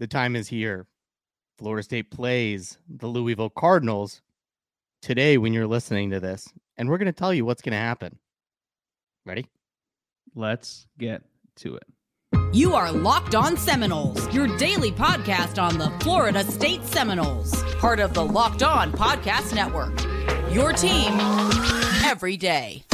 The time is here. Florida State plays the Louisville Cardinals today when you're listening to this, and we're going to tell you what's going to happen. Ready? Let's get to it. You are Locked On Seminoles, your daily podcast on the Florida State Seminoles, part of the Locked On Podcast Network. Your team every day.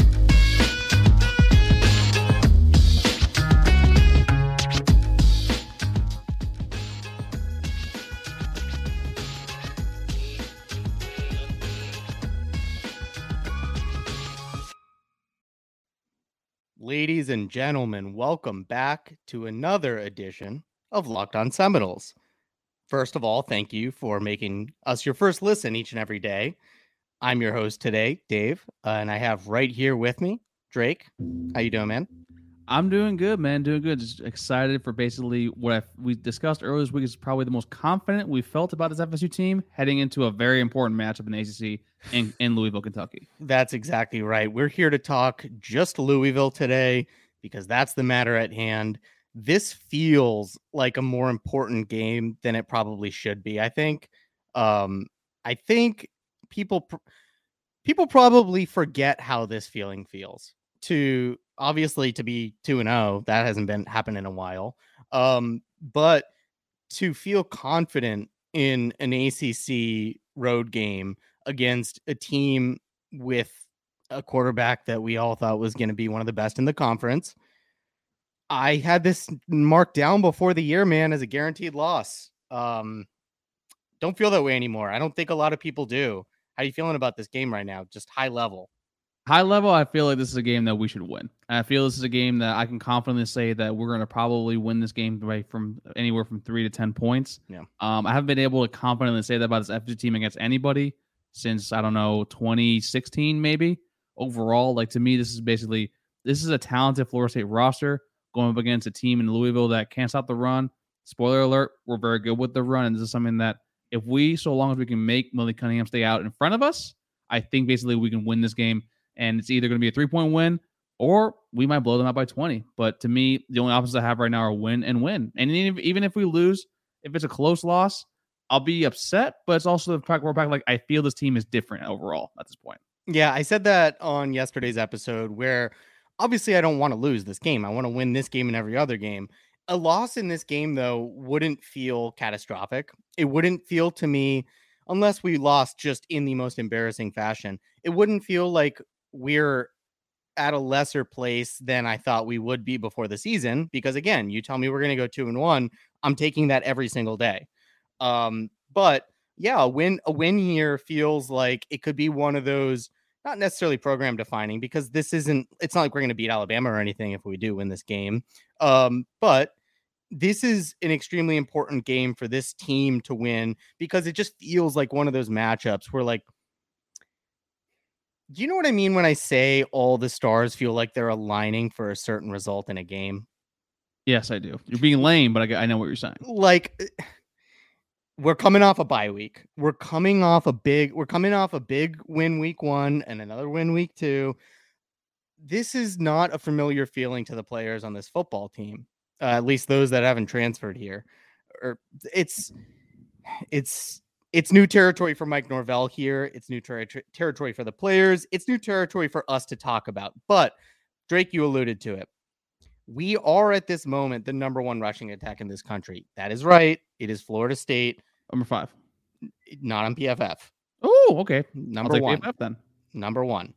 Ladies and gentlemen, welcome back to another edition of Locked On Seminoles. First of all, thank you for making us your first listen each and every day. I'm your host today, Dave, uh, and I have right here with me Drake. How you doing, man? I'm doing good, man. Doing good. Just excited for basically what I, we discussed earlier this week is probably the most confident we felt about this FSU team heading into a very important matchup in the ACC in, in Louisville, Kentucky. That's exactly right. We're here to talk just Louisville today because that's the matter at hand. This feels like a more important game than it probably should be. I think. Um, I think people pr- people probably forget how this feeling feels to obviously to be 2 and 0 that hasn't been happened in a while um but to feel confident in an ACC road game against a team with a quarterback that we all thought was going to be one of the best in the conference I had this marked down before the year man as a guaranteed loss um don't feel that way anymore I don't think a lot of people do how are you feeling about this game right now just high level High level, I feel like this is a game that we should win. I feel this is a game that I can confidently say that we're going to probably win this game by from anywhere from three to ten points. Yeah. Um, I haven't been able to confidently say that about this FG team against anybody since I don't know 2016 maybe. Overall, like to me, this is basically this is a talented Florida State roster going up against a team in Louisville that can't stop the run. Spoiler alert: we're very good with the run, and this is something that if we, so long as we can make Malik Cunningham stay out in front of us, I think basically we can win this game and it's either going to be a three point win or we might blow them out by 20. But to me, the only options I have right now are win and win. And even if we lose, if it's a close loss, I'll be upset. But it's also the fact we're back. Like I feel this team is different overall at this point. Yeah, I said that on yesterday's episode where obviously I don't want to lose this game. I want to win this game and every other game. A loss in this game, though, wouldn't feel catastrophic. It wouldn't feel to me, unless we lost just in the most embarrassing fashion, it wouldn't feel like we're at a lesser place than I thought we would be before the season. Because again, you tell me we're going to go two and one, I'm taking that every single day. Um, but yeah, a win a win here feels like it could be one of those not necessarily program defining because this isn't it's not like we're going to beat Alabama or anything if we do win this game. Um, but this is an extremely important game for this team to win because it just feels like one of those matchups where like do you know what I mean when I say all the stars feel like they're aligning for a certain result in a game? Yes, I do. You're being lame, but I, I know what you're saying. Like eh, we're coming off a bye week. We're coming off a big we're coming off a big win week 1 and another win week 2. This is not a familiar feeling to the players on this football team. Uh, at least those that haven't transferred here. Or it's it's it's new territory for Mike Norvell here. It's new ter- territory for the players. It's new territory for us to talk about. But Drake, you alluded to it. We are at this moment the number one rushing attack in this country. That is right. It is Florida State. Number five. Not on PFF. Oh, okay. Number one. PFF then. Number one.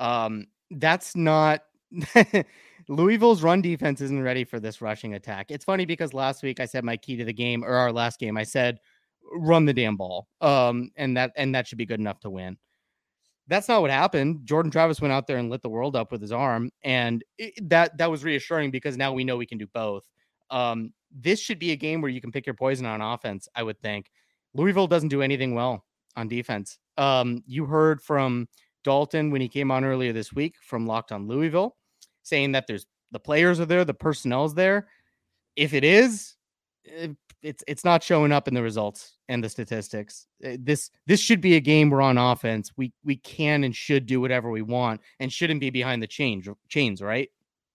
Um, that's not Louisville's run defense isn't ready for this rushing attack. It's funny because last week I said my key to the game, or our last game, I said run the damn ball. Um, and that and that should be good enough to win. That's not what happened. Jordan Travis went out there and lit the world up with his arm, and it, that that was reassuring because now we know we can do both. Um, this should be a game where you can pick your poison on offense. I would think Louisville doesn't do anything well on defense. Um, you heard from Dalton when he came on earlier this week from Locked on Louisville, saying that there's the players are there, the personnel's there. If it is, eh, it's it's not showing up in the results and the statistics. Eh, this this should be a game we're on offense we we can and should do whatever we want and shouldn't be behind the change chains, right?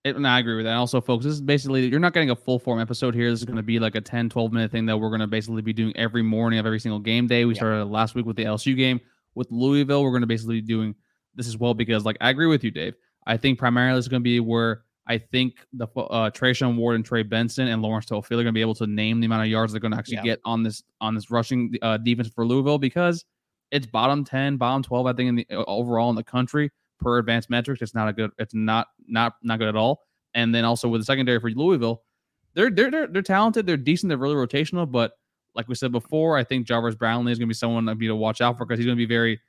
It, and I agree with that. Also, folks, this is basically you're not getting a full form episode here. This is going to be like a 10, 12 minute thing that we're going to basically be doing every morning of every single game day. We Yeah. started last week with the LSU game. With Louisville, we're going to basically be doing this as well because, like, I agree with you, Dave. I think primarily it's going to be where I think the uh, Treshaun Ward and Trey Benson and Lawrence Toafili are going to be able to name the amount of yards they're going to actually Yeah. get on this on this rushing uh, defense for Louisville because it's bottom 10, bottom 12, I think, in the uh, overall in the country per advanced metrics. It's not a good, it's not not not good at all. And then also with the secondary for Louisville, they're they're they're, they're talented, they're decent, they're really rotational, but like we said before, I think Jarvis Brownlee is going to be someone to be to watch out for because he's going to be very,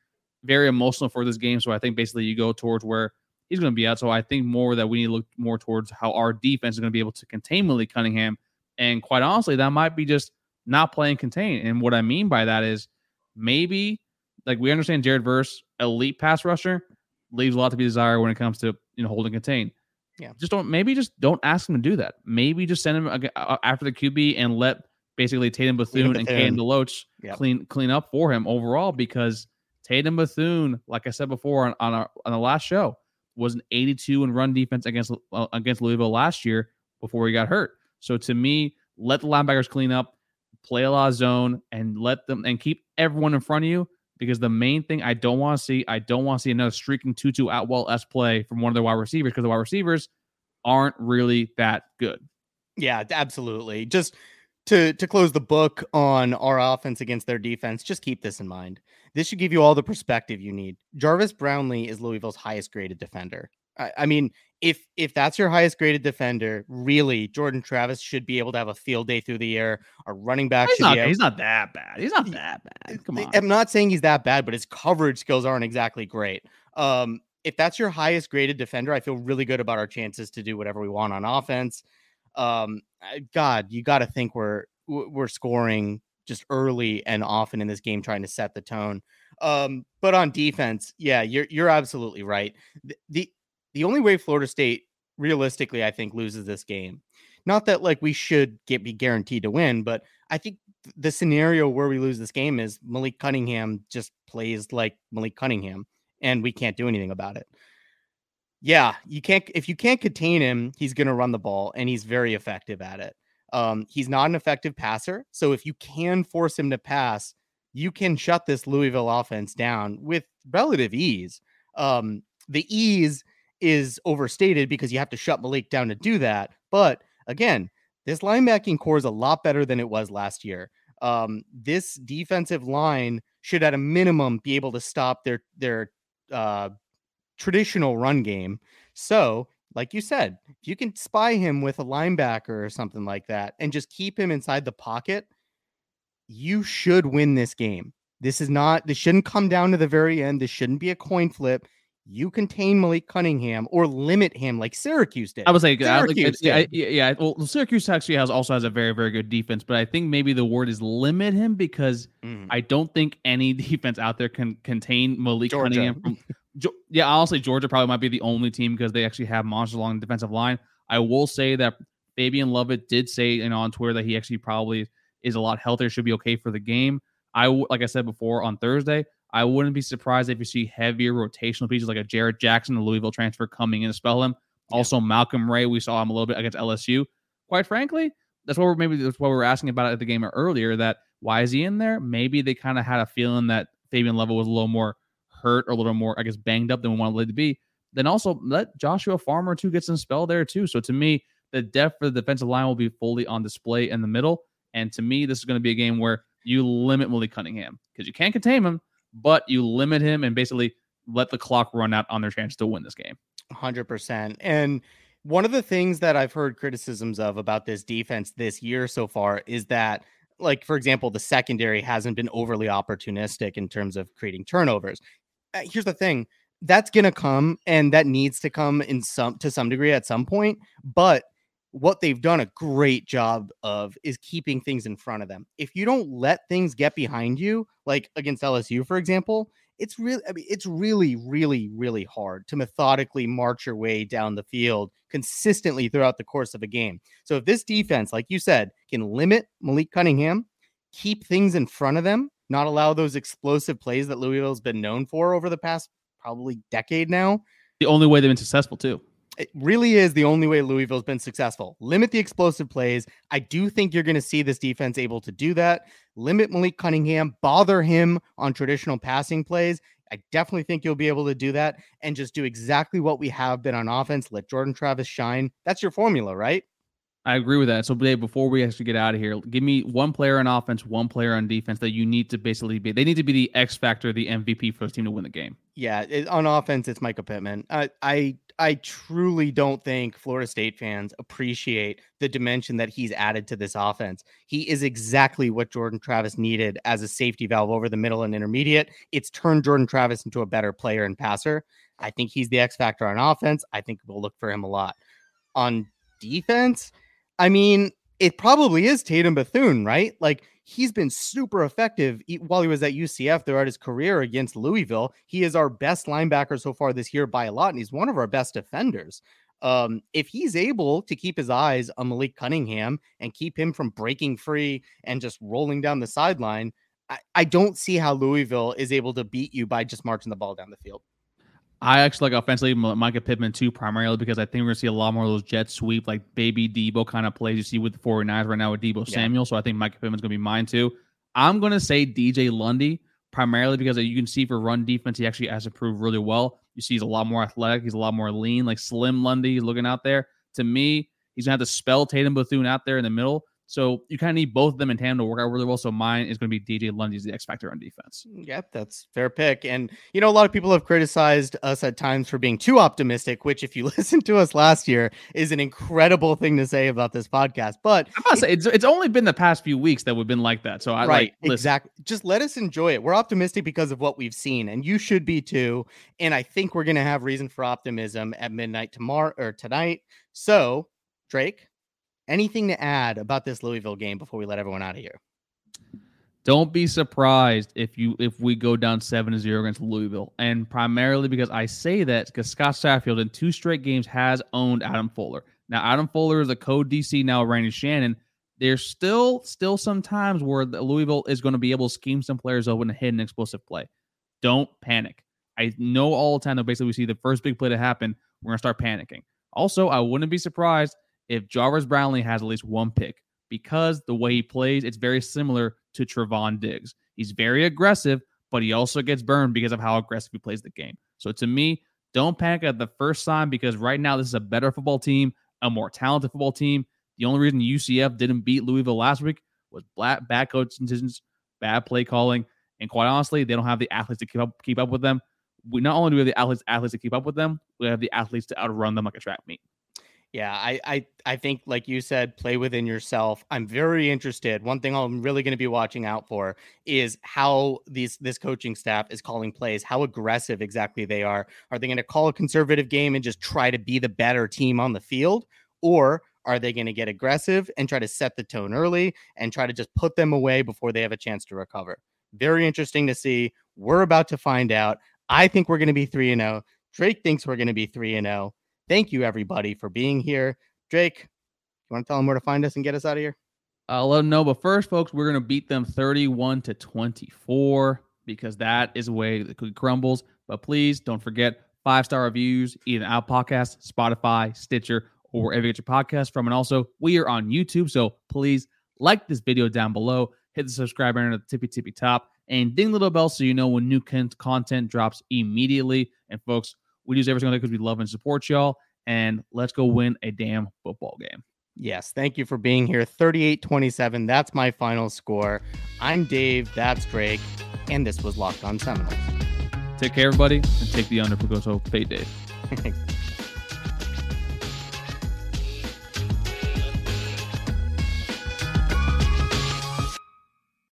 very emotional for this game. So I think basically you go towards where he's going to be out. So I think more that we need to look more towards how our defense is going to be able to contain Malik Cunningham. And quite honestly, that might be just not playing contain. And what I mean by that is maybe like we understand Jared Verse, elite pass rusher, leaves a lot to be desired when it comes to you know holding contain. Yeah. just don't maybe just don't ask him to do that. Maybe just send him after the QB and let basically Tatum Bethune and Bethune. Kalen DeLoach Yep. clean clean up for him overall because Tatum Bethune, like I said before on on, our, on the last show, was an 82 in run defense against uh, against Louisville last year before he got hurt. So to me, let the linebackers clean up, play a lot of zone, and let them and keep everyone in front of you. Because the main thing I don't want to see, I don't want to see another streaking Tutu Atwell S play from one of the wide receivers because the wide receivers aren't really that good. Yeah, absolutely. Just to to close the book on our offense against their defense, just keep this in mind. This should give you all the perspective you need. Jarvis Brownlee is Louisville's highest graded defender. I, I mean, if if that's your highest graded defender, really, Jordan Travis should be able to have a field day through the air. Our running back He's should not, he's not that bad. He's not that bad. Come on. I'm not saying he's that bad, but his coverage skills aren't exactly great. Um, if that's your highest graded defender, I feel really good about our chances to do whatever we want on offense. Um, God, you got to think we're we're scoring just early and often in this game, trying to set the tone. Um, but on defense, yeah, you're you're absolutely right. The, the the only way Florida State realistically, I think, loses this game. Not that like we should get be guaranteed to win, but I think the scenario where we lose this game is Malik Cunningham just plays like Malik Cunningham, and we can't do anything about it. Yeah, you can't if you can't contain him, he's going to run the ball, and he's very effective at it. Um, he's not an effective passer, so if you can force him to pass, you can shut this Louisville offense down with relative ease. Um, the ease is overstated because you have to shut Malik down to do that. But again, this linebacking core is a lot better than it was last year. Um, this defensive line should, at a minimum, be able to stop their their uh, traditional run game. So, like you said, if you can spy him with a linebacker or something like that, and just keep him inside the pocket, you should win this game. This is not. This shouldn't come down to the very end. This shouldn't be a coin flip. You contain Malik Cunningham or limit him like Syracuse did. I I like, Syracuse yeah, I- did. yeah, yeah. Well, Syracuse actually has also has a very, very good defense, but I think maybe the word is limit him because Mm. I don't think any defense out there can contain Malik Georgia. Cunningham. From, yeah, honestly, Georgia probably might be the only team because they actually have monsters along the defensive line. I will say that Fabian Lovett did say, you know, on Twitter that he actually probably is a lot healthier, should be okay for the game. I, like I said before on Thursday, I wouldn't be surprised if you see heavier rotational pieces like a Jarrett Jackson, the Louisville transfer, coming in to spell him. Also, Malcolm Ray, we saw him a little bit against LSU. Quite frankly, that's what we're maybe that's what we were asking about at the game earlier. That why is he in there? Maybe they kind of had a feeling that Fabian Lovett was a little more hurt or a little more, I guess, banged up than we wanted it to be. Then also let Joshua Farmer too get some spell there too. So to me, the depth for the defensive line will be fully on display in the middle. And to me, this is going to be a game where you limit Willie Cunningham because you can't contain him, but you limit him and basically let the clock run out on their chance to win this game. 100%. And one of the things that I've heard criticisms of about this defense this year so far is that, like, for example, the secondary hasn't been overly opportunistic in terms of creating turnovers. Uh, here's the thing that's to come and that needs to come in some to some degree at some point but what they've done a great job of is keeping things in front of them. If you don't let things get behind you like against LSU for example it's really I mean it's really really really hard to methodically march your way down the field consistently throughout the course of a game. So if this defense like you said can limit Malik Cunningham keep things in front of them not allow those explosive plays that Louisville's been known for over the past probably decade now The only way they've been successful too. It really is the only way Louisville's been successful. Limit the explosive plays. I do think you're going to see this defense able to do that. Limit Malik Cunningham, bother him on traditional passing plays. I definitely think you'll be able to do that and just do exactly what we have been on offense. Let Jordan Travis shine. That's your formula, right? I agree with that. So, Dave, before we actually get out of here, give me one player on offense, one player on defense that you need to basically be. They need to be the X factor, the MVP for this team to win the game. Yeah, it, on offense, it's Mycah Pittman. I, I I truly don't think Florida State fans appreciate the dimension that he's added to this offense. He is exactly what Jordan Travis needed as a safety valve over the middle and intermediate. It's turned Jordan Travis into a better player and passer. I think he's the X factor on offense. I think we'll look for him a lot. On defense, I mean, it probably is Tatum Bethune, right? Like he's been super effective while he was at UCF throughout his career against Louisville. He is our best linebacker so far this year by a lot, and he's one of our best defenders. Um, if he's able to keep his eyes on Malik Cunningham and keep him from breaking free and just rolling down the sideline, I, I don't see how Louisville is able to beat you by just marching the ball down the field. I actually like offensively Mycah Pittman too, primarily because I think we're going to see a lot more of those jet sweep, like baby Deebo kind of plays you see with the 49ers right now with Deebo yeah. Samuel. So I think Mycah Pittman's going to be mine too. I'm going to say DJ Lundy, primarily because you can see for run defense, he actually has improved really well. You see he's a lot more athletic, he's a lot more lean, like slim Lundy looking out there. To me, he's going to have to spell Tatum Bethune out there in the middle. So you kind of need both of them in tandem to work out really well. So mine is going to be DJ Lundy's the X factor on defense. Yep, that's fair pick. And you know, a lot of people have criticized us at times for being too optimistic, which, if you listen to us last year, is an incredible thing to say about this podcast. But I must say, it's it's only been the past few weeks that we've been like that. So I right, like exactly. Just let us enjoy it. We're optimistic because of what we've seen, and you should be too. And I think we're going to have reason for optimism at midnight tomorrow or tonight. So, Drake, Anything to add about this Louisville game before we let everyone out of here? Don't be surprised if you if we go down seven to zero against Louisville, and primarily because I say that because Scott Satterfield in two straight games has owned Adam Fuller. Now Adam Fuller is a code DC now. Randy Shannon. There's still still some times where Louisville is going to be able to scheme some players open and hit an explosive play. Don't panic. I know all the time that basically we see the first big play to happen, we're gonna start panicking. Also, I wouldn't be surprised if Jarvis Brownlee has at least one pick because the way he plays, it's very similar to Trevon Diggs. He's very aggressive, but he also gets burned because of how aggressive he plays the game. So to me, don't panic at the first sign because right now this is a better football team, a more talented football team. The only reason UCF didn't beat Louisville last week was bad, bad coaching decisions, bad play calling, and quite honestly, they don't have the athletes to keep up keep up with them. We not only do we have the athletes athletes to keep up with them, we have the athletes to outrun them like a track meet. Yeah, I, I I think like you said, play within yourself. I'm very interested. One thing I'm really going to be watching out for is how these this coaching staff is calling plays, how aggressive exactly they are. Are they going to call a conservative game and just try to be the better team on the field, or are they going to get aggressive and try to set the tone early and try to just put them away before they have a chance to recover? Very interesting to see. We're about to find out. I think we're going to be 3 and 0. Drake thinks we're going to be 3 and 0. Thank you, everybody, for being here. Drake, you want to tell them where to find us and get us out of here? I'll let them know. But first, folks, we're going to beat them 31 to 24 because that is the way the cookie crumbles. But please don't forget five star reviews, either Out Podcast, Spotify, Stitcher, or wherever you get your podcast from. And also, we are on YouTube. So please like this video down below, hit the subscribe button at the tippy tippy top, and ding the little bell so you know when new content drops immediately. And folks, we do every single day because we love and support y'all. And let's go win a damn football game. Yes, thank you for being here. 38 27. That's my final score. I'm Dave. That's Drake. And this was Locked On Seminoles. Take care, everybody, and take the under because so pay Dave.